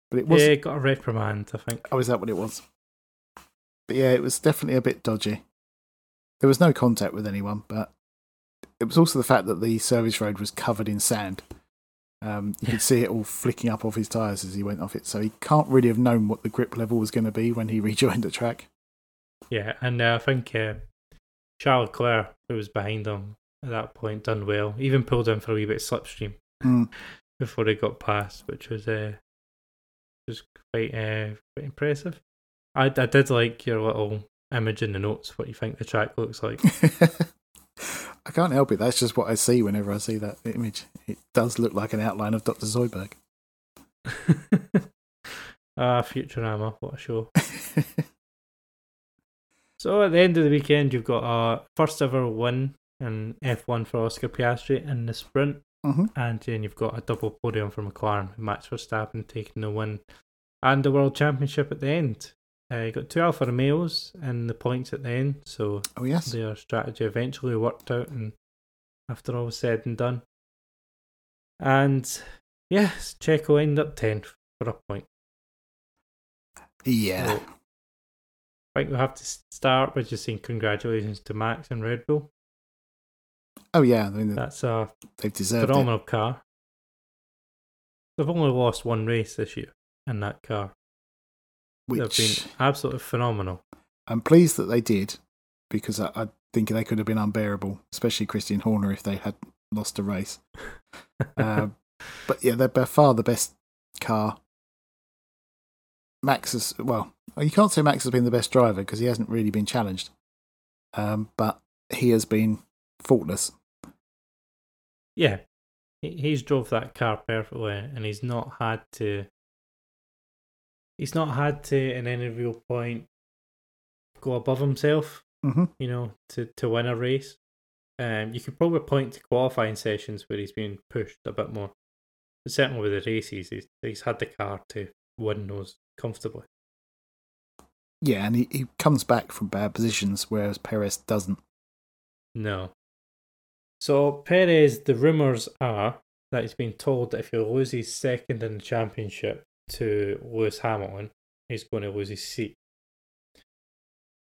but it was. Yeah, got a reprimand, I think. Oh, is that what it was? But yeah, it was definitely a bit dodgy. There was no contact with anyone, but it was also the fact that the service road was covered in sand. Um, you could see it all flicking up off his tyres as he went off it, so he can't really have known what the grip level was going to be when he rejoined the track. Yeah, and uh, I think uh, Charles Leclerc, who was behind him at that point, done well. Even pulled in for a wee bit of slipstream Mm. before he got past, which was uh, was quite uh, quite impressive. I, I did like your little image in the notes. What you think the track looks like? I can't help it. That's just what I see whenever I see that image. It does look like an outline of Dr. Zoidberg. ah, Futurama, what a show! So at the end of the weekend, you've got a first ever win in F1 for Oscar Piastri in the sprint, Mhm. and then you've got a double podium for McLaren, Max Verstappen taking the win, and the World Championship at the end. Uh, you got two Alfa Romeos and the points at the end, so Oh, yes. their strategy eventually worked out, and after all was said and done, and yes, Checo ended up tenth for a point. Yeah. So, I think we have to start by just saying congratulations to Max and Red Bull. Oh, yeah. I mean, That's a they've deserved it. phenomenal car. They've only lost one race this year in that car. They've Which been absolutely phenomenal. I'm pleased that they did because I, I think they could have been unbearable, especially Christian Horner if they had lost a race. Um, but yeah, they're by far the best car. Max is well. You can't say Max has been the best driver because he hasn't really been challenged, um, but he has been faultless. yeah, he, he's drove that car perfectly, and he's not had to. He's not had to, in any real point, go above himself. hmm You know, to to win a race. Um, you could probably point to qualifying sessions where he's been pushed a bit more. But certainly with the races, he's he's had the car to win those comfortably. Yeah, and he, he comes back from bad positions, whereas Perez doesn't. No. So Perez, the rumours are that he's been told that if he loses second in the championship to Lewis Hamilton, he's going to lose his seat.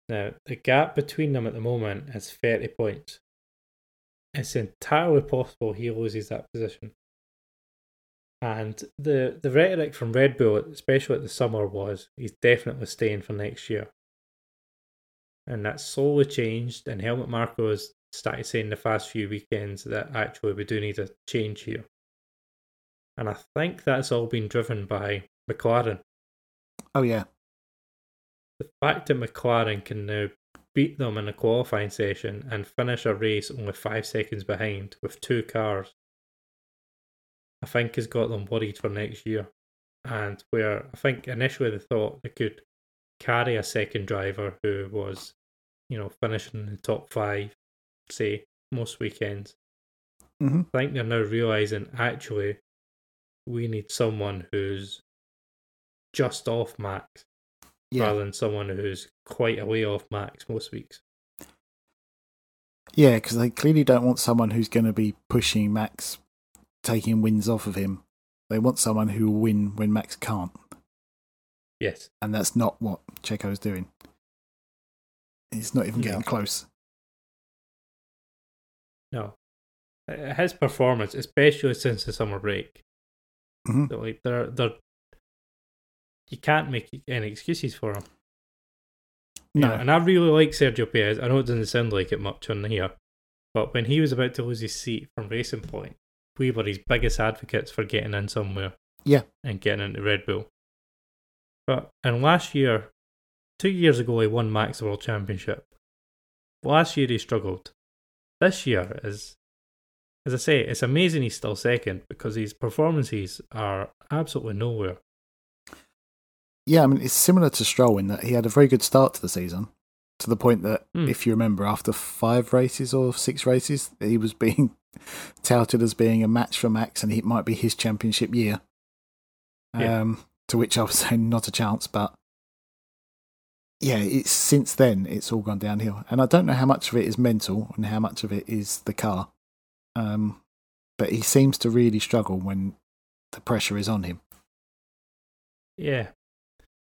Now, the gap between them at the moment is 30 points. It's entirely possible he loses that position. And the, the rhetoric from Red Bull, especially at the summer, was he's definitely staying for next year. And that slowly changed, and Helmut Marko has started saying the past few weekends that actually we do need a change here. And I think that's all been driven by McLaren. Oh yeah, The fact that McLaren can now beat them in a qualifying session and finish a race only five seconds behind with two cars, I think has got them worried for next year. And where I think initially they thought they could carry a second driver who was, you know, finishing in the top five, say, most weekends. hmm I think they're now realizing actually we need someone who's just off max yeah, rather than someone who's quite a way off max most weeks. yeah. Because they clearly don't want someone who's going to be pushing Max, taking wins off of him. They want someone who will win when Max can't, Yes. and that's not what Checo's doing. He's not even getting close. No. His performance, especially since the summer break, Mhm. so, like they're they're you can't make any excuses for him. No, know, and I really like Sergio Perez. I know it doesn't sound like it much on here, but when he was about to lose his seat from Racing Point, we were his biggest advocates for getting in somewhere. Yeah. And getting into Red Bull. But and last year, two years ago, he won Max World Championship. Last year he struggled. This year is, as I say, it's amazing he's still second because his performances are absolutely nowhere. Yeah. I mean, it's similar to Stroll in that he had a very good start to the season, to the point that Hmm. if you remember, after five races or six races, he was being touted as being a match for Max, and it might be his championship year. Yeah. Um, to which I was saying not a chance, but yeah, it's since then it's all gone downhill, and I don't know how much of it is mental and how much of it is the car. Um, but he seems to really struggle when the pressure is on him. Yeah.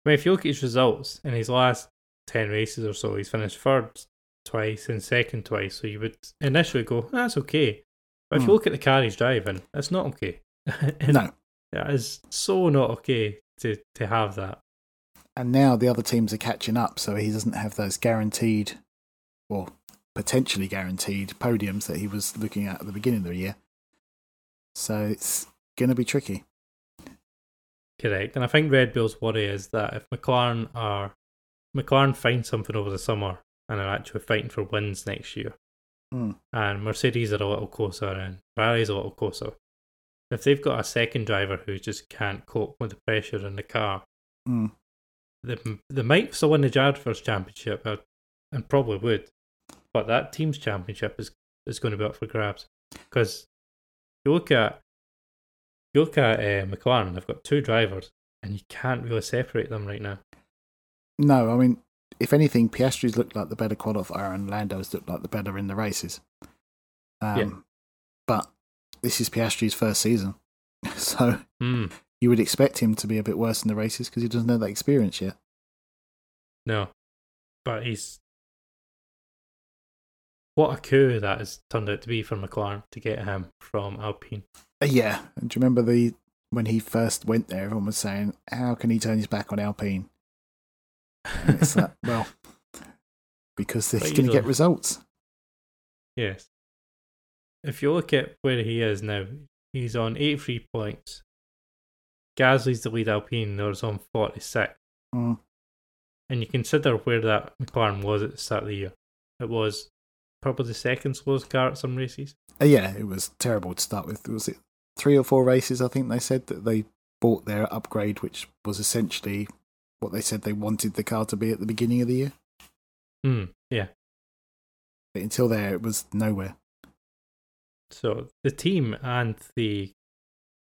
I mean, if you look at his results in his last 10 races or so, he's finished third twice and second twice. So you would initially go, that's okay. But if Hmm. you look at the car he's driving, it's not okay. No, It is so not okay to, to have that. and now the other teams are catching up, so he doesn't have those guaranteed, or potentially guaranteed podiums that he was looking at at the beginning of the year. So it's going to be tricky. Correct. And I think Red Bull's worry is that if McLaren are McLaren find something over the summer and are actually fighting for wins next year, Hmm. and Mercedes are a little closer and Ferrari's a little closer, if they've got a second driver who just can't cope with the pressure in the car, Mm. they, they might still win the Drivers' Championship uh, and probably would, but that team's championship is, is going to be up for grabs because you look at you look at uh, McLaren, they've got two drivers and you can't really separate them right now. No, I mean, if anything, Piastri's looked like the better qualifier, and Lando's looked like the better in the races. Um, Yeah. But this is Piastri's first season, so Hmm. you would expect him to be a bit worse in the races because he doesn't have that experience yet. No, but he's what a coup that has turned out to be for McLaren to get him from Alpine. Uh, yeah, and do you remember the when he first went there? Everyone was saying, "How can he turn his back on Alpine?" And it's like, well, because he's going to get results. Yes. If you look at where he is now, he's on 83 points. Gasly's the lead Alpine, there's on 46. Mm. And you consider where that McLaren was at the start of the year. It was probably the second slowest car at some races. Uh, yeah, it was terrible to start with. Was it three or four races? I think they said that they bought their upgrade, which was essentially what they said they wanted the car to be at the beginning of the year. Hmm, yeah. But until there, it was nowhere. So the team and the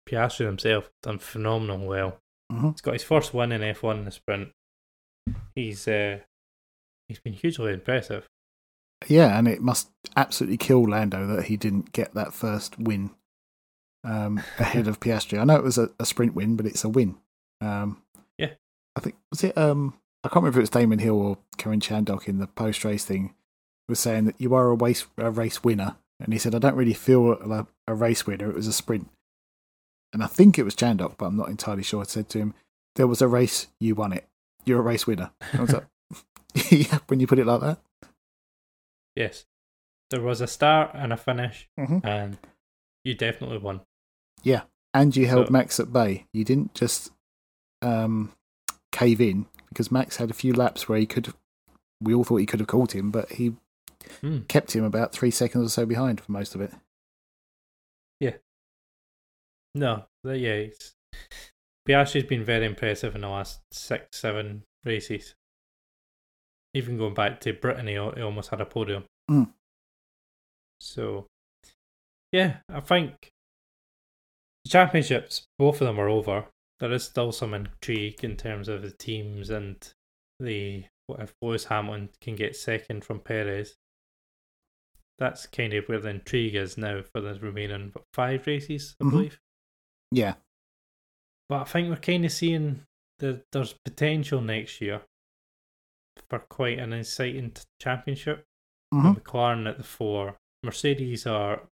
Piastri himself done phenomenal well. hmm He's got his first win in F1 in the sprint. He's uh, he's been hugely impressive. Yeah, and it must absolutely kill Lando that he didn't get that first win um, ahead of Piastri. I know it was a, a sprint win, but it's a win. Um, Yeah. I think was it. Um, I can't remember if it was Damon Hill or Karun Chandhok in the post race thing was saying that you are a race a race winner, and he said I don't really feel like a race winner. It was a sprint, and I think it was Chandhok, but I'm not entirely sure. I said to him, "There was a race, you won it. You're a race winner." I was like, "Yeah." When you put it like that. Yes. There was a start and a finish, Mhm. and you definitely won. Yeah. And you held So- Max at bay. You didn't just um, cave in because Max had a few laps where he could. We all thought he could have caught him, but he Hmm. kept him about three seconds or so behind for most of it. Yeah. No, yeah, it's, Piastri's been very impressive in the last six, seven races. Even going back to Britain, he, he almost had a podium. Mm. So, yeah, I think the championships, both of them are over. There is still some intrigue in terms of the teams and the what if Lewis Hamilton can get second from Perez. That's kind of where the intrigue is now for the remaining what, five races, I Mhm. believe. Yeah, But I think we're kind of seeing that there's potential next year for quite an exciting championship. Mhm. McLaren at the fore, Mercedes are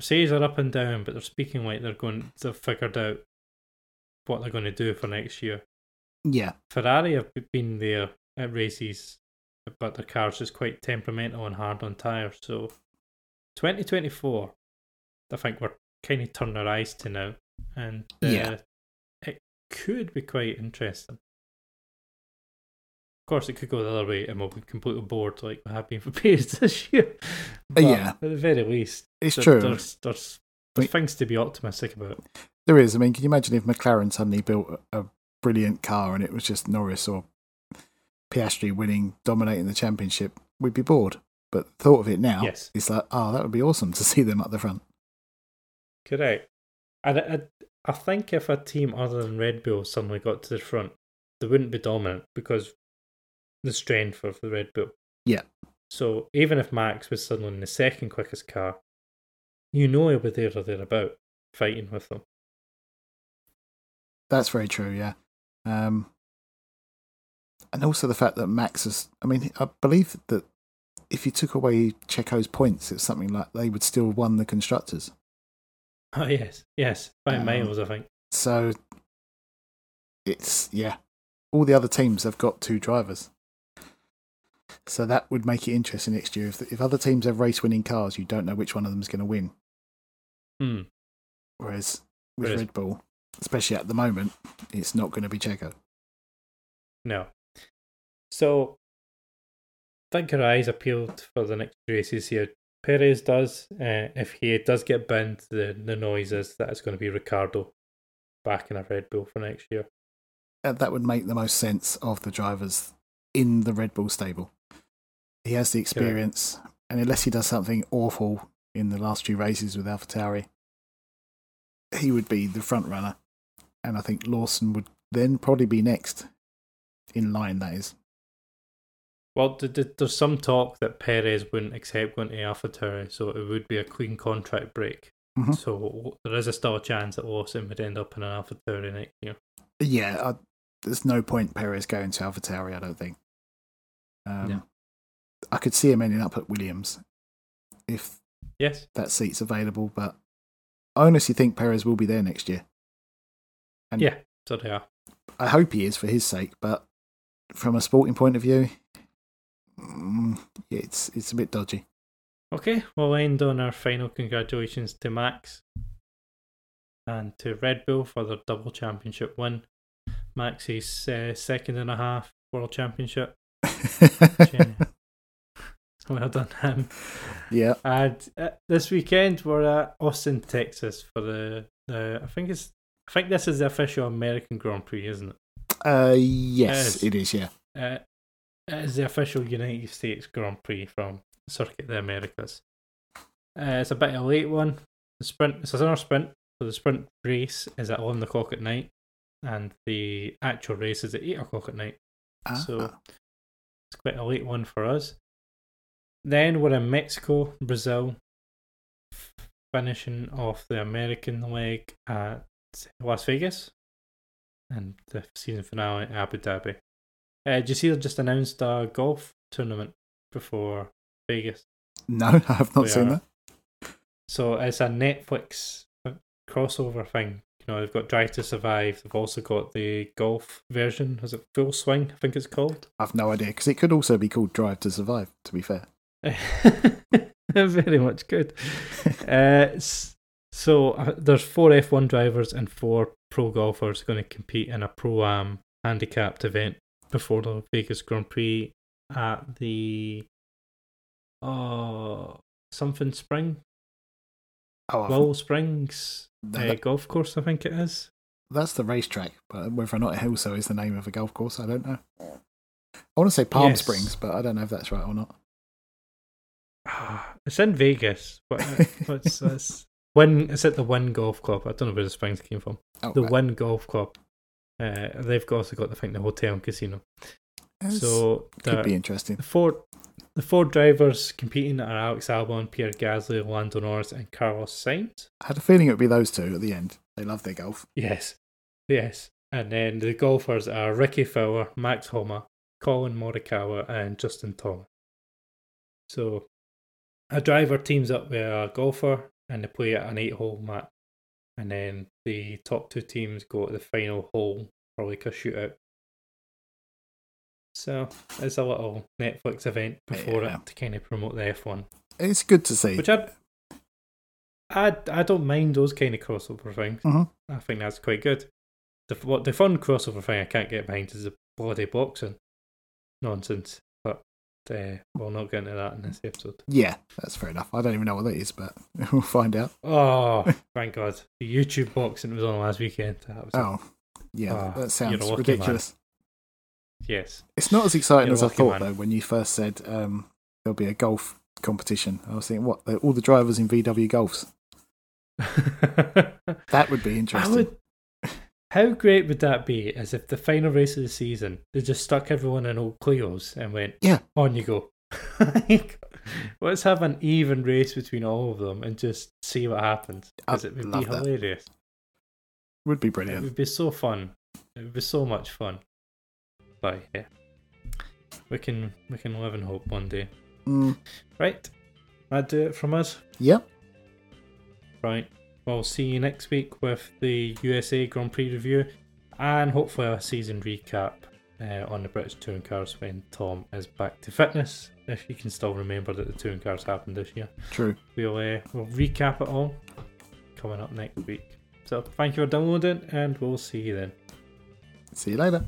Mercedes are up and down, but they're speaking like they're going. They've figured out what they're going to do for next year. yeah, Ferrari have been there at races, but their car's just quite temperamental and hard on tyres. So, 2024, I think we're kind of turning our eyes to now, and uh, Yeah. it could be quite interesting. Of course, it could go the other way, and we'll be completely bored like we have been for periods this year. But yeah. at the very least, it's there- true. There's, there's, there's things to be optimistic about. There is. I mean, can you imagine if McLaren suddenly built a, brilliant car and it was just Norris or Piastri winning, dominating the championship? We'd be bored. But the thought of it now, Yes. it's like, oh, that would be awesome to see them at the front. Correct. And I, I, I think if a team other than Red Bull suddenly got to the front, they wouldn't be dominant because the strength of the Red Bull. Yeah. So even if Max was suddenly in the second quickest car, you know he'll be there or thereabout fighting with them. That's very true, yeah. Um, and also the fact that Max is, I mean, I believe that if you took away Checo's points, it's something like they would still won the constructors. Oh yes, yes, by Um, miles I think. So it's yeah, all the other teams have got two drivers. So that would make it interesting next year. If if other teams have race winning cars, you don't know which one of them is going to win. Hmm. Whereas with Red Bull, especially at the moment, it's not going to be Checo. No. So, I think her eyes appealed for the next races here. Perez does. Uh, if he does get banned, the, the noise is that it's going to be Ricciardo back in a Red Bull for next year. And that would make the most sense of the drivers in the Red Bull stable. He has the experience, and unless he does something awful in the last few races with AlphaTauri, he would be the front runner. And I think Lawson would then probably be next in line, that is. Well, th- th- there's some talk that Perez wouldn't accept going to AlphaTauri, so it would be a clean contract break. Mhm. So there is a still a chance that Lawson would end up in an AlphaTauri next year. Yeah, I, there's no point Perez going to AlphaTauri, I don't think. Um, No. I could see him ending up at Williams if Yes. that seat's available, but I honestly think Perez will be there next year. And Yeah. So they are. I hope he is for his sake, but from a sporting point of view, mm, it's it's a bit dodgy. Okay, we'll end on our final congratulations to Max and to Red Bull for their double championship win. Max's uh, second and a half world championship. Well done him. yeah, And uh, this weekend we're at Austin, Texas for the, the I think it's I think this is the official American Grand Prix, isn't it? uh, yes, Yes. it is. Yeah, Uh, it is the official United States Grand Prix from Circuit of the Americas. Uh, it's a bit of a late one. The sprint, it's another sprint. So the sprint race is at 11 o'clock at night, and the actual race is at 8 o'clock at night. So Ah, it's quite a late one for us. Then we're in Mexico, Brazil, finishing off the American leg at Las Vegas, and the season finale at Abu Dhabi. Uh, did you see they just announced a golf tournament before Vegas? no, I have not seen are. that. So it's a Netflix uh, crossover thing. You know, they've got Drive to Survive. They've also got the golf version. Is it Full Swing? I think it's called. I've no idea because it could also be called Drive to Survive. To be fair, Very much good. uh, so uh, there's four F1 drivers and four pro golfers going to compete in a pro am handicapped event before the Vegas Grand Prix at the uh something spring oh, Springs no, uh, golf course. I think it is. that's the racetrack, but whether or not it also is the name of a golf course, I don't know. I want to say Palm Yes. Springs, but I don't know if that's right or not. It's in Vegas. But uh, what's this? Wynn. It's at the Wynn Golf Club. I don't know where the springs came from. Oh, the right. Wynn Golf Club. Uh, they've also got, I think, the hotel and casino. It's- So could the, be interesting. the four, the four drivers competing are Alex Albon, Pierre Gasly, Lando Norris, and Carlos Sainz. I had a feeling it would be those two at the end. They love their golf. Yes, yes. And then the golfers are Rickie Fowler, Max Homa, Collin Morikawa, and Justin Thomas. So a driver teams up with a golfer and they play at an eight hole match. And then the top two teams go to the final hole for like a shootout. So it's a little Netflix event before Yeah. it to kind of promote the F1. It's good to see. Which I, I, I don't mind those kind of crossover things. Mhm. I think that's quite good. The what the fun crossover thing I can't get behind is the bloody boxing nonsense. Uh, we'll not get into that in this episode. Yeah, that's fair enough. I don't even know what that is, but we'll find out. Oh, thank God! The YouTube boxing was on last weekend. Oh, yeah, Ah, that sounds ridiculous. yes. It's not as exciting You're as I thought, man. though, when you first said um, there'll be a golf competition. I was thinking, what? All the drivers in VW Golfs? That would be I interesting. would. How great would that be? As if the final race of the season, they just stuck everyone in old Clio's and went, Yeah. on you go. Like, Let's have an even race between all of them and just see what happens. Because it would be that. hilarious. Would be brilliant. It would be so fun. It would be so much fun. But yeah, we can we can live in hope one day. Mm, Right, that do it from us. yep. Right, we'll see you next week with the USA Grand Prix review and hopefully a season recap uh, on the British touring cars when Tom is back to fitness. If you can still remember that the touring cars happened this year, True. we'll uh, we'll recap it all coming up next week. So thank you for downloading, and we'll see you then. See you later.